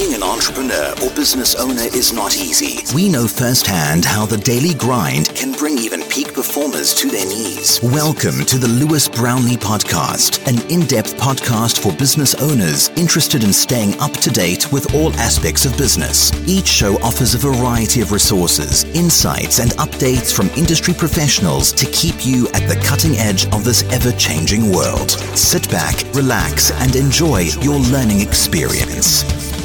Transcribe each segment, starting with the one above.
Being an entrepreneur or business owner is not easy. We know firsthand how the daily grind can bring even peak performers to their knees. Welcome to the Lewis Brownlee Podcast, an in depth podcast for business owners interested in staying up to date with all aspects of business. Each show offers a variety of resources, insights, and updates from industry professionals to keep you at the cutting edge of this ever changing world. Sit back, relax, and enjoy your learning experience.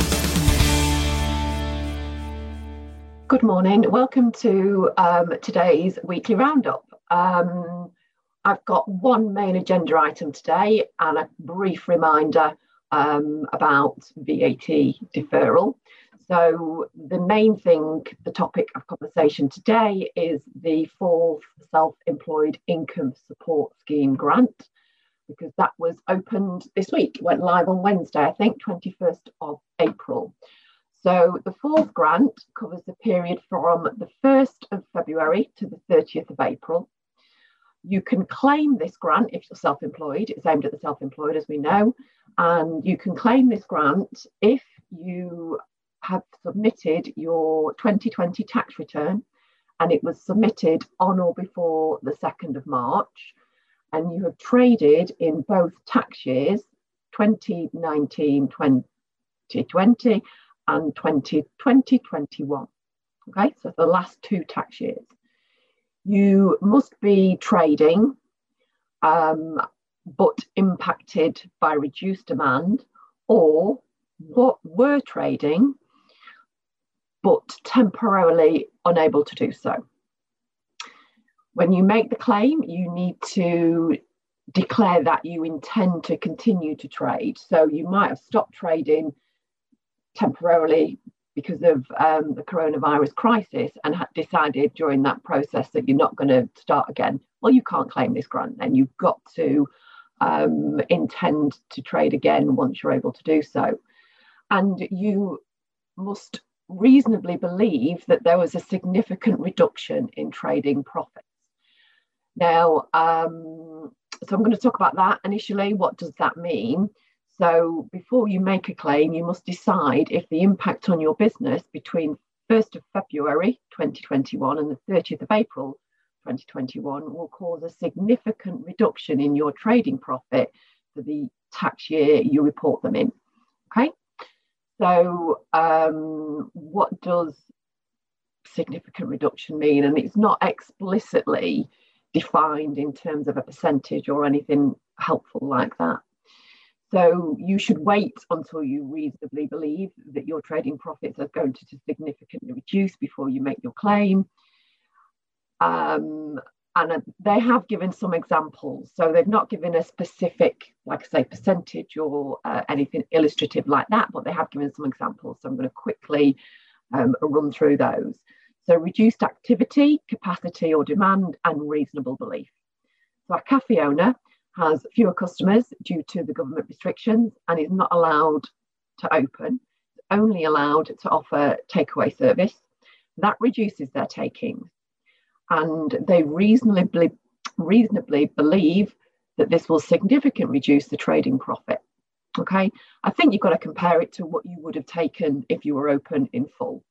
Good morning. Welcome to um, today's weekly roundup. Um, I've got one main agenda item today and a brief reminder um, about VAT deferral. So, the main thing, the topic of conversation today is the fourth self employed income support scheme grant, because that was opened this week, went live on Wednesday, I think, 21st of April. So the fourth grant covers the period from the 1st of February to the 30th of April. You can claim this grant if you're self employed, it's aimed at the self employed, as we know, and you can claim this grant if you have submitted your 2020 tax return and it was submitted on or before the 2nd of March, and you have traded in both tax years 2019 2020 and 2020 21. Okay, so the last two tax years. You must be trading, um, but impacted by reduced demand, or what were trading, but temporarily unable to do so. When you make the claim, you need to declare that you intend to continue to trade. So you might have stopped trading temporarily because of um, the coronavirus crisis and decided during that process that you're not going to start again, well, you can't claim this grant then. You've got to um, intend to trade again once you're able to do so. And you must reasonably believe that there was a significant reduction in trading profits. Now, um, so I'm going to talk about that initially. What does that mean? So before you make a claim, you must decide if the impact on your business between 1st of February 2021 and the 30th of April 2021 will cause a significant reduction in your trading profit for the tax year you report them in. Okay, so um, what does significant reduction mean? And it's not explicitly defined in terms of a percentage or anything helpful like that. So you should wait until you reasonably believe that your trading profits are going to significantly reduce before you make your claim. Um, and they have given some examples. So they've not given a specific, like I say, percentage or uh, anything illustrative like that, but they have given some examples. So I'm going to quickly um, run through those. So reduced activity, capacity or demand, and reasonable belief. So a cafe owner has fewer customers due to the government restrictions and is not allowed to open, only allowed to offer takeaway service. That reduces their takings. And they reasonably, reasonably believe that this will significantly reduce the trading profit. Okay, I think you've got to compare it to what you would have taken if you were open in full.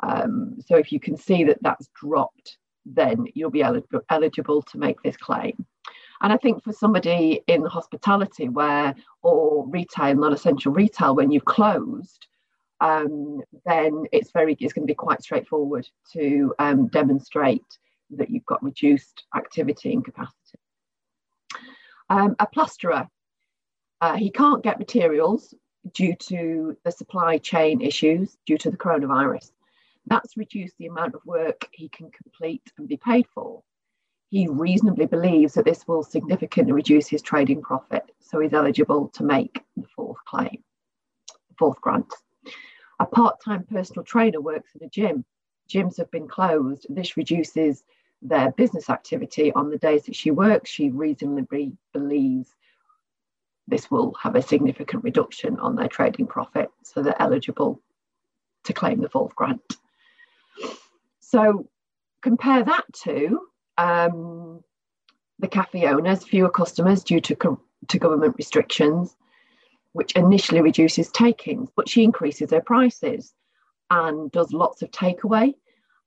Um, so if you can see that that's dropped, then you'll be eligible, eligible to make this claim. And I think for somebody in hospitality where or retail, non-essential retail, when you've closed, um, then it's very it's going to be quite straightforward to um, demonstrate that you've got reduced activity and capacity. Um, a plasterer, uh, he can't get materials due to the supply chain issues due to the coronavirus. That's reduced the amount of work he can complete and be paid for he reasonably believes that this will significantly reduce his trading profit, so he's eligible to make the fourth claim, the fourth grant. A part time personal trainer works in a gym. Gyms have been closed. This reduces their business activity on the days that she works. She reasonably believes this will have a significant reduction on their trading profit, so they're eligible to claim the fourth grant. So compare that to um, the cafe owners, fewer customers due to, to government restrictions. which initially reduces takings, but she increases her prices and does lots of takeaway.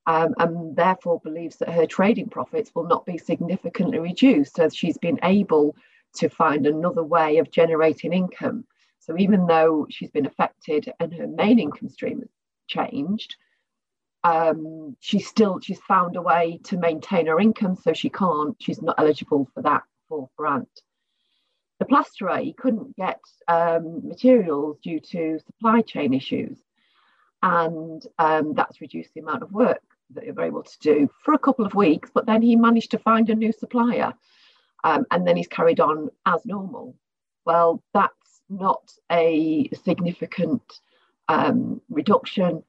Um, and therefore believes that her trading profits will not be significantly reduced. So she's been able to find another way of generating income. So even though she's been affected and her main income stream has changed, um, she's still she's found a way to maintain her income. So she can't. She's not eligible for that full grant. The plasterer couldn't get um, materials due to supply chain issues, and um, that's reduced the amount of work that they were able to do for a couple of weeks. But then he managed to find a new supplier, um, and then he's carried on as normal. Well, that's not a significant um, reduction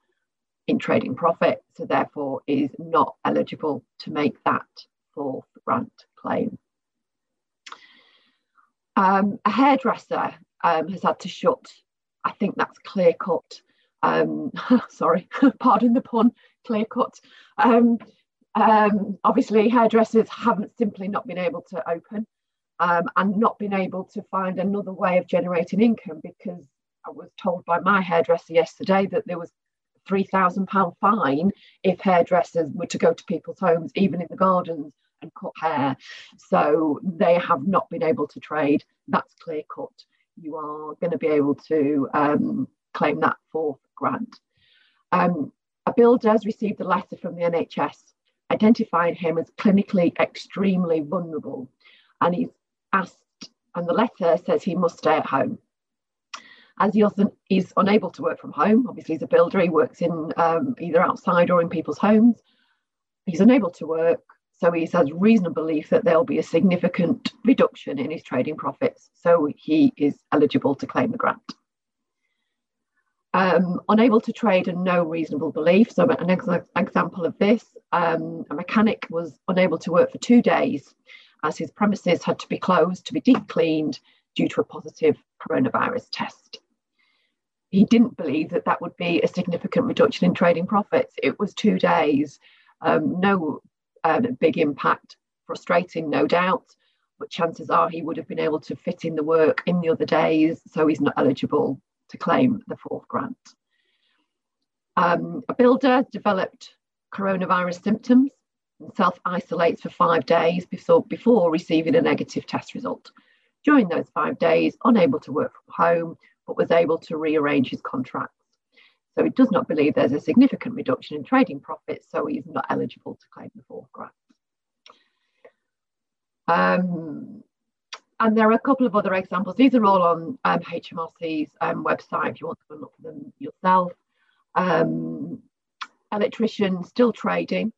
in trading profit, so therefore is not eligible to make that fourth grant claim. Um, a hairdresser um, has had to shut. I think that's clear cut. Um, sorry, pardon the pun, clear cut. Um, um, obviously, hairdressers haven't simply not been able to open um, and not been able to find another way of generating income because I was told by my hairdresser yesterday that there was £3,000 fine if hairdressers were to go to people's homes, even in the gardens, and cut hair. So they have not been able to trade. That's clear cut. You are going to be able to um, claim that fourth grant. Um, a builder has received a letter from the NHS identifying him as clinically extremely vulnerable. And he's asked, and the letter says he must stay at home. As he is unable to work from home, obviously, he's a builder, he works in um, either outside or in people's homes. He's unable to work, so he has reasonable belief that there'll be a significant reduction in his trading profits. So he is eligible to claim the grant. Um, unable to trade and no reasonable belief. So an ex example of this, um, a mechanic was unable to work for two days as his premises had to be closed to be deep cleaned due to a positive coronavirus test. He didn't believe that that would be a significant reduction in trading profits. It was two days, um, no um, big impact, frustrating, no doubt, but chances are he would have been able to fit in the work in the other days, so he's not eligible to claim the fourth grant. Um, a builder developed coronavirus symptoms and self isolates for five days before, before receiving a negative test result. During those five days, unable to work from home, but was able to rearrange his contracts. So he does not believe there's a significant reduction in trading profits, so he's not eligible to claim the fourth grant. Um, and there are a couple of other examples. These are all on um, HMRC's um, website if you want to look for them yourself. Um, electrician still trading,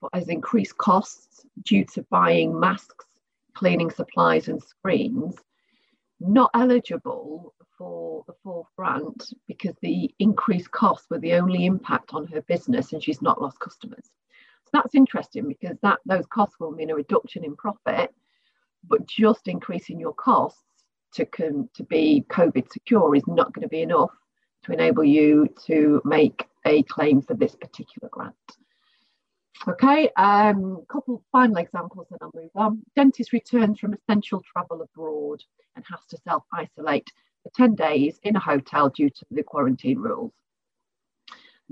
but has increased costs due to buying masks, cleaning supplies, and screens. Not eligible for the fourth grant because the increased costs were the only impact on her business and she's not lost customers. So that's interesting because that those costs will mean a reduction in profit, but just increasing your costs to to be COVID secure is not going to be enough to enable you to make a claim for this particular grant. Okay, a um, couple final examples and I'll move on. Dentist returns from essential travel abroad and has to self isolate 10 days in a hotel due to the quarantine rules.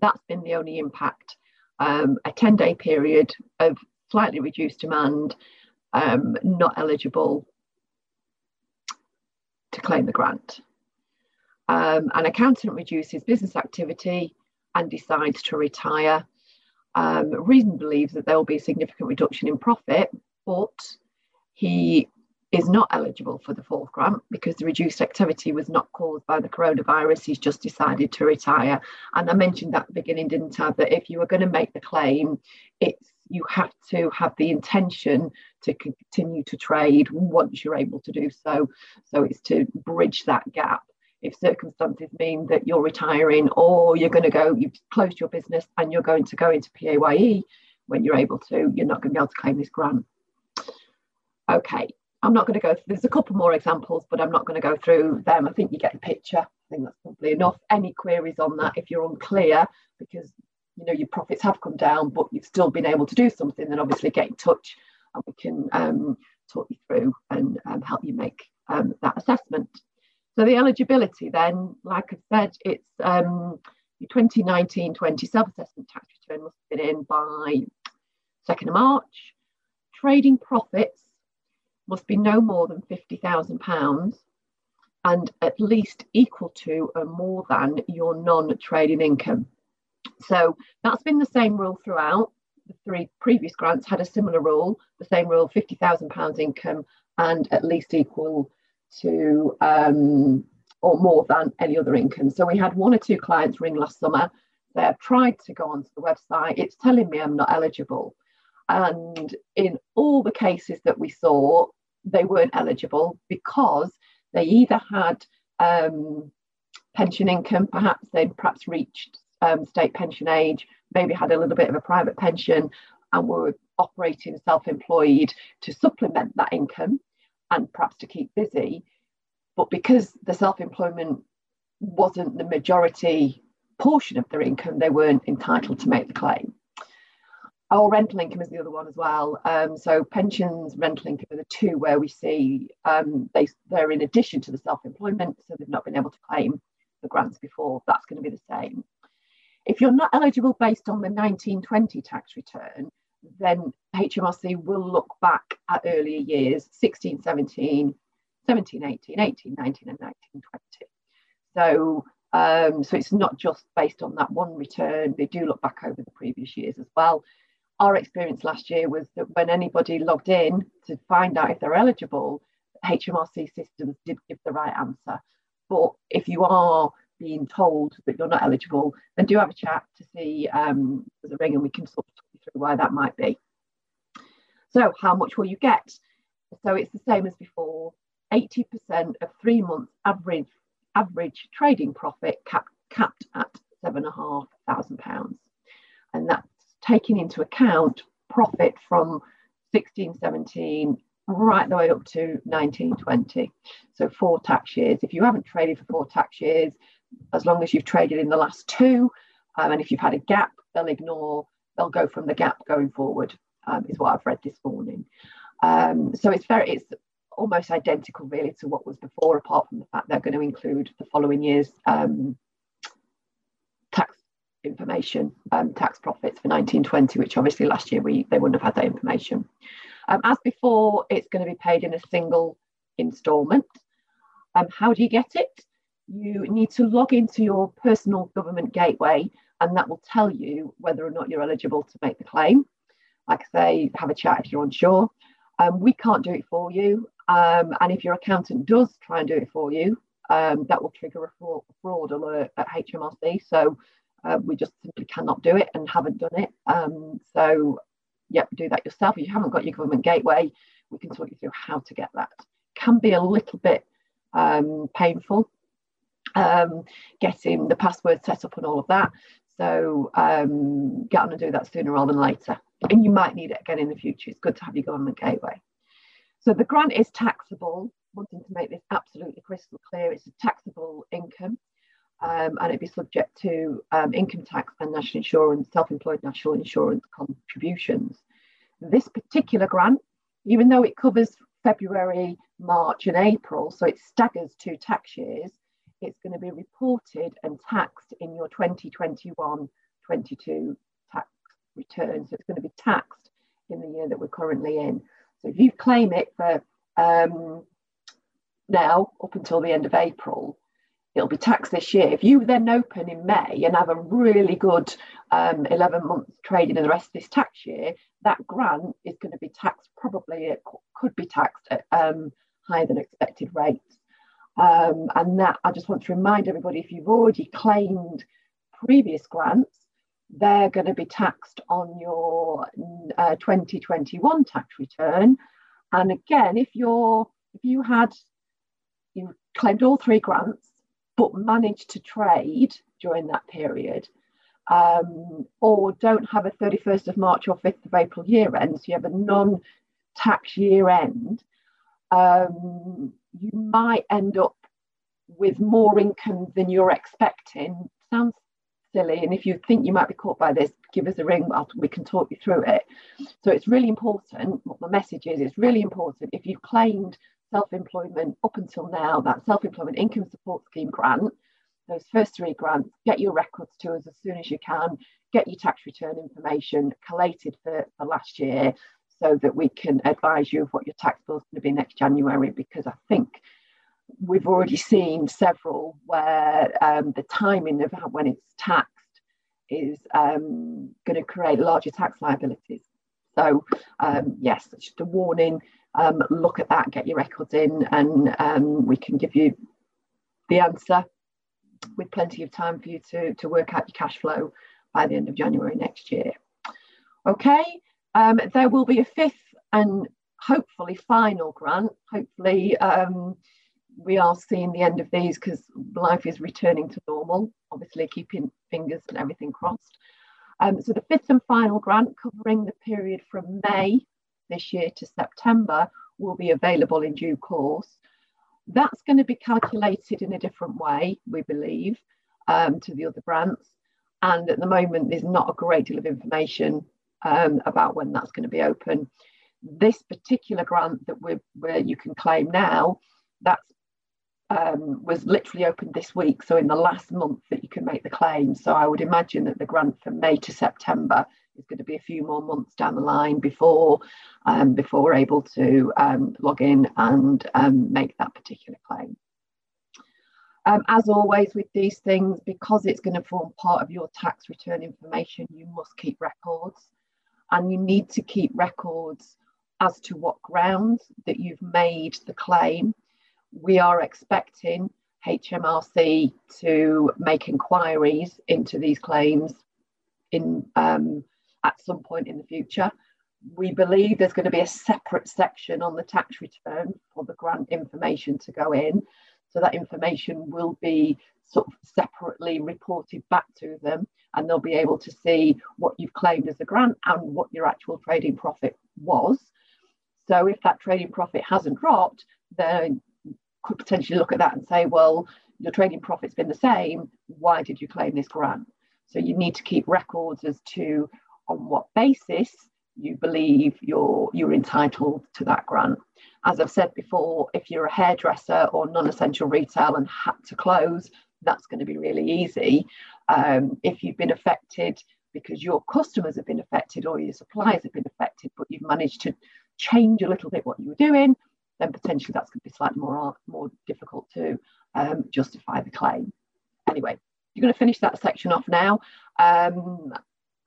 That's been the only impact. Um, a 10 day period of slightly reduced demand, um, not eligible to claim the grant. Um, an accountant reduces business activity and decides to retire. Um, reason believes that there will be a significant reduction in profit, but he is not eligible for the fourth grant because the reduced activity was not caused by the coronavirus. He's just decided to retire. And I mentioned that at the beginning, didn't I? That if you are going to make the claim, it's you have to have the intention to continue to trade once you're able to do so. So it's to bridge that gap. If circumstances mean that you're retiring or you're going to go, you've closed your business and you're going to go into PAYE when you're able to, you're not going to be able to claim this grant. Okay, I'm not going to go, through, there's a couple more examples, but I'm not going to go through them. I think you get the picture. I think that's probably enough. Any queries on that if you're unclear, because you know your profits have come down, but you've still been able to do something, then obviously get in touch and we can um, talk you through and um, help you make um, that assessment. So the eligibility then, like I said, it's um, your 2019-20 self-assessment tax return must have been in by 2nd of March. Trading profits must be no more than £50,000 and at least equal to or more than your non-trading income. So that's been the same rule throughout. The three previous grants had a similar rule, the same rule, £50,000 income and at least equal to um, or more than any other income. So we had one or two clients ring last summer. They have tried to go onto the website. It's telling me I'm not eligible. And in all the cases that we saw, they weren't eligible because they either had um, pension income, perhaps they'd perhaps reached um, state pension age, maybe had a little bit of a private pension, and were operating self employed to supplement that income and perhaps to keep busy. But because the self employment wasn't the majority portion of their income, they weren't entitled to make the claim. Our rental income is the other one as well. Um, so pensions, rental income are the two where we see um, they, they're in addition to the self-employment, so they've not been able to claim the grants before. That's going to be the same. If you're not eligible based on the 1920 tax return, then HMRC will look back at earlier years, 16, 17, 17, 18, 18, 19 and 19, 20. So, um, so it's not just based on that one return, they do look back over the previous years as well. Our experience last year was that when anybody logged in to find out if they're eligible, HMRC systems did give the right answer. But if you are being told that you're not eligible, then do have a chat to see um, there's a ring and we can sort of talk you through why that might be. So how much will you get? So it's the same as before. 80% of three months average average trading profit cap, capped at seven and a taking into account profit from 16, 17, right the way up to 1920. So four tax years. If you haven't traded for four tax years, as long as you've traded in the last two, um, and if you've had a gap, they'll ignore, they'll go from the gap going forward, um, is what I've read this morning. Um, so it's very, it's almost identical really to what was before, apart from the fact they're going to include the following year's um, information, um, tax profits for 1920, which obviously last year we they wouldn't have had that information. Um, as before, it's going to be paid in a single instalment. Um, how do you get it? You need to log into your personal government gateway, and that will tell you whether or not you're eligible to make the claim. Like I say, have a chat if you're unsure. Um, we can't do it for you. Um, and if your accountant does try and do it for you, um, that will trigger a fraud, fraud alert at HMRC. So uh, we just simply cannot do it and haven't done it. Um, so, yep, do that yourself. If you haven't got your government gateway, we can talk you through how to get that. Can be a little bit um, painful um, getting the password set up and all of that. So um, get on and do that sooner rather than later. And you might need it again in the future. It's good to have your government gateway. So the grant is taxable. Wanting to make this absolutely crystal clear, it's a taxable income um, and it'd be subject to um, income tax and national insurance, self-employed national insurance contributions. This particular grant, even though it covers February, March and April, so it staggers two tax years, it's going to be reported and taxed in your 2021-22 tax return. So it's going to be taxed in the year that we're currently in. So if you claim it for um, now up until the end of April, it'll be taxed this year. If you then open in May and have a really good um, 11 months trading in the rest of this tax year, that grant is going to be taxed probably, it could be taxed at um, higher than expected rates. Um, and that I just want to remind everybody if you've already claimed previous grants, they're going to be taxed on your uh, 2021 tax return. And again, if you're if you had you claimed all three grants but manage to trade during that period, um, or don't have a 31st of March or 5th of April year end, so you have a non tax year end, um, you might end up with more income than you're expecting. Sounds silly. And if you think you might be caught by this, give us a ring. We can talk you through it. So it's really important. What my message is, it's really important. If you've claimed self employment up until now, that self employment income support scheme grant, those first three grants, get your records to us as soon as you can, get your tax return information collated for, for last year so that we can advise you of what your tax bill is going to be next January because I think we've already seen several where um, the timing of when it's taxed is um, going to create larger tax liabilities. So um, yes, just a warning. Um, look at that, get your records in, and um, we can give you the answer with plenty of time for you to, to work out your cash flow by the end of January next year. Okay, um, there will be a fifth and hopefully final grant. Hopefully, um, we are seeing the end of these because life is returning to normal, obviously, keeping fingers and everything crossed. Um, so, the fifth and final grant covering the period from May this year to September will be available in due course. That's going to be calculated in a different way, we believe, um, to the other grants. And at the moment, there's not a great deal of information um, about when that's going to be open. This particular grant that we're, where you can claim now, that's um, was literally opened this week. So in the last month that you can make the claim. So I would imagine that the grant from May to September is going to be a few more months down the line before um, before we're able to um, log in and um, make that particular claim. Um, as always with these things, because it's going to form part of your tax return information, you must keep records and you need to keep records as to what grounds that you've made the claim. We are expecting HMRC to make inquiries into these claims in um, at some point in the future. We believe there's going to be a separate section on the tax return for the grant information to go in. So that information will be sort of separately reported back to them and they'll be able to see what you've claimed as a grant and what your actual trading profit was. So if that trading profit hasn't dropped, then could potentially look at that and say, well, your trading profit's been the same. Why did you claim this grant? So you need to keep records as to on what basis you believe you're you're entitled to that grant. As I've said before, if you're a hairdresser or non-essential retail and had to close, that's going to be really easy. Um, if you've been affected because your customers have been affected or your suppliers have been affected, but you've managed to change a little bit what you were doing, then potentially that's going to be slightly more, more difficult to um, justify the claim. Anyway, you're going to finish that section off now. Um,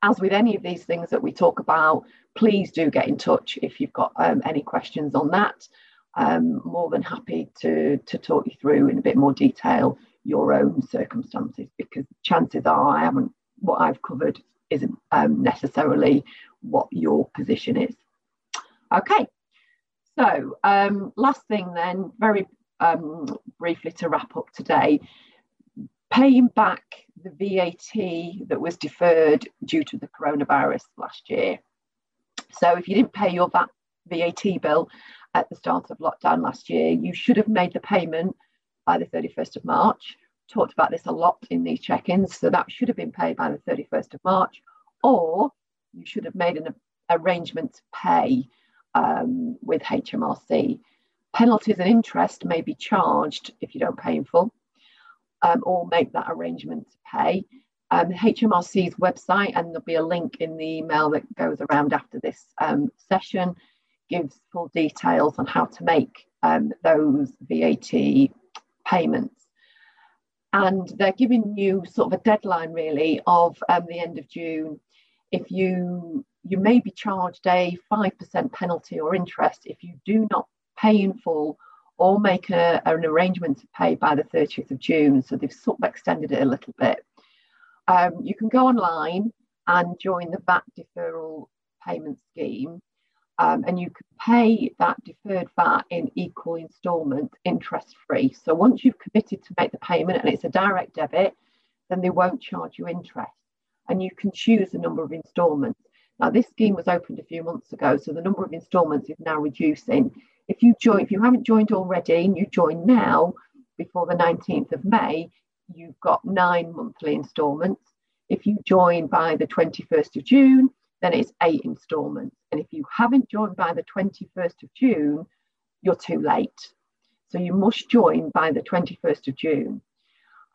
as with any of these things that we talk about, please do get in touch if you've got um, any questions on that. Um, more than happy to, to talk you through in a bit more detail your own circumstances because chances are I haven't what I've covered isn't um, necessarily what your position is. Okay, so um, last thing then, very um, briefly to wrap up today, paying back the VAT that was deferred due to the coronavirus last year. So if you didn't pay your VAT, VAT bill at the start of lockdown last year, you should have made the payment by the 31st of March. Talked about this a lot in these check ins. So that should have been paid by the 31st of March, or you should have made an arrangement to pay um, with HMRC. Penalties and interest may be charged if you don't pay in full, um, or make that arrangement to pay. Um, HMRC's website, and there'll be a link in the email that goes around after this um, session, gives full details on how to make um, those VAT payments. And they're giving you sort of a deadline really of um, the end of June. If you you may be charged a 5% penalty or interest if you do not pay in full or make a, an arrangement to pay by the 30th of June. So they've sort of extended it a little bit. Um, you can go online and join the VAT deferral payment scheme um, and you can pay that deferred VAT in equal instalment interest free. So once you've committed to make the payment and it's a direct debit, then they won't charge you interest. And you can choose the number of instalments. Now, this scheme was opened a few months ago, so the number of instalments is now reducing. If you join, if you haven't joined already and you join now before the 19th of May, you've got nine monthly instalments. If you join by the 21st of June, then it's eight instalments. And if you haven't joined by the 21st of June, you're too late. So you must join by the 21st of June.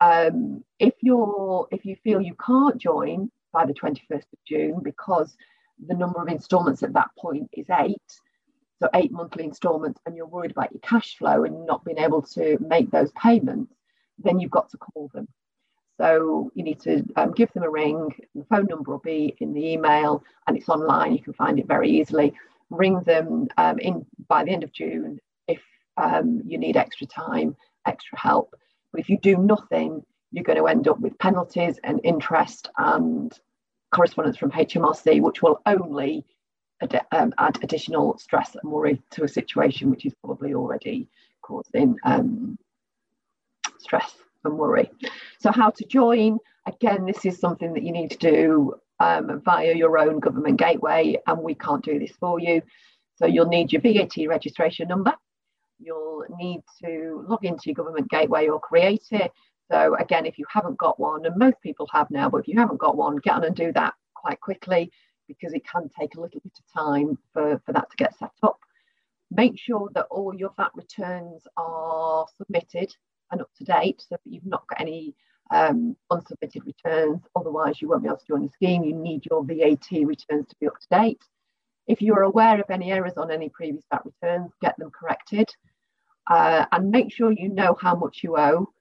Um, if you're if you feel you can't join by the 21st of June because the number of instalments at that point is eight, so eight monthly instalments, and you're worried about your cash flow and not being able to make those payments, then you've got to call them. So you need to um, give them a ring. The phone number will be in the email, and it's online. You can find it very easily. Ring them um, in by the end of June if um, you need extra time, extra help. But if you do nothing, you're going to end up with penalties and interest and correspondence from HMRC, which will only ad- um, add additional stress and worry to a situation which is probably already causing um, stress and worry. So, how to join? Again, this is something that you need to do um, via your own government gateway, and we can't do this for you. So, you'll need your VAT registration number. You'll need to log into your government gateway or create it. So, again, if you haven't got one, and most people have now, but if you haven't got one, get on and do that quite quickly because it can take a little bit of time for, for that to get set up. Make sure that all your VAT returns are submitted and up to date so that you've not got any um, unsubmitted returns. Otherwise, you won't be able to join the scheme. You need your VAT returns to be up to date. If you're aware of any errors on any previous VAT returns, get them corrected. Uh, and make sure you know how much you owe.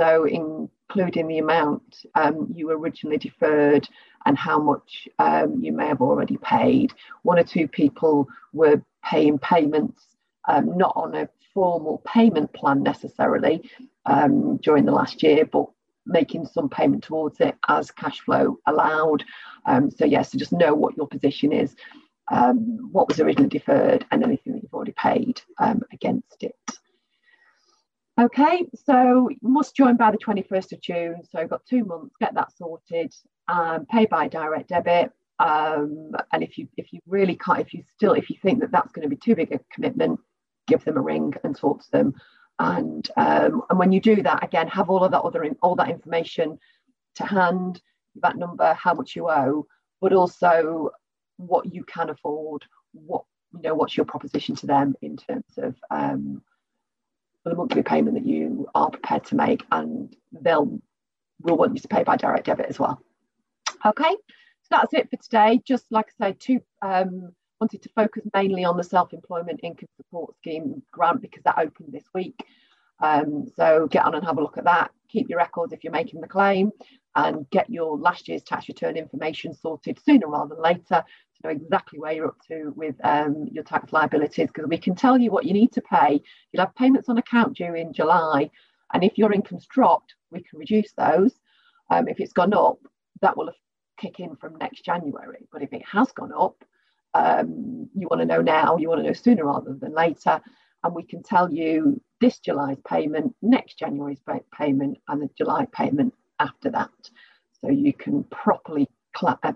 So, including the amount um, you originally deferred and how much um, you may have already paid. One or two people were paying payments um, not on a formal payment plan necessarily um, during the last year, but making some payment towards it as cash flow allowed. Um, so yes, so just know what your position is, um, what was originally deferred, and anything that you've already paid against it. Okay, so must join by the 21st of June. So got two months, get that sorted, um, pay by direct debit. Um, and if you if you really can't, if you still if you think that that's going to be too big a commitment, give them a ring and talk to them. And um, and when you do that, again, have all of that other in, all that information to hand, that number, how much you owe, but also what you can afford, what you know, what's your proposition to them in terms of um, the monthly payment that you are prepared to make, and they'll will want you to pay by direct debit as well. Okay, so that's it for today. Just like I said, two um, wanted to focus mainly on the self-employment income support scheme grant because that opened this week. Um, so get on and have a look at that. Keep your records if you're making the claim and get your last year's tax return information sorted sooner rather than later to know exactly where you're up to with um, your tax liabilities because we can tell you what you need to pay. You'll have payments on account due in July and if your income's dropped, we can reduce those. Um, if it's gone up, that will kick in from next January. But if it has gone up, um, you want to know now, you want to know sooner rather than later. And we can tell you this July's payment, next January's payment, and the July payment after that. So you can properly uh,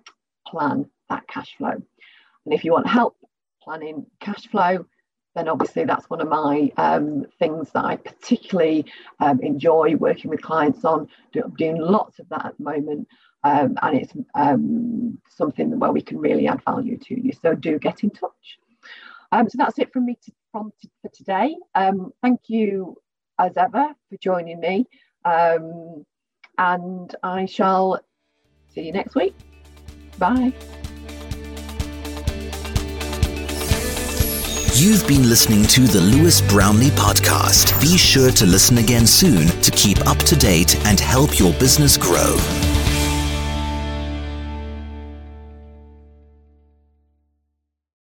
plan that cash flow. And if you want help planning cash flow, then obviously that's one of my um, things that I particularly um, enjoy working with clients on. I'm doing lots of that at the moment, um, and it's um, something where we can really add value to you. So do get in touch. Um, so that's it from me to, from for today. Um, thank you as ever for joining me, and I shall see you next week. Bye. You've been listening to the Lewis Brownlee podcast. Be sure to listen again soon to keep up to date and help your business grow.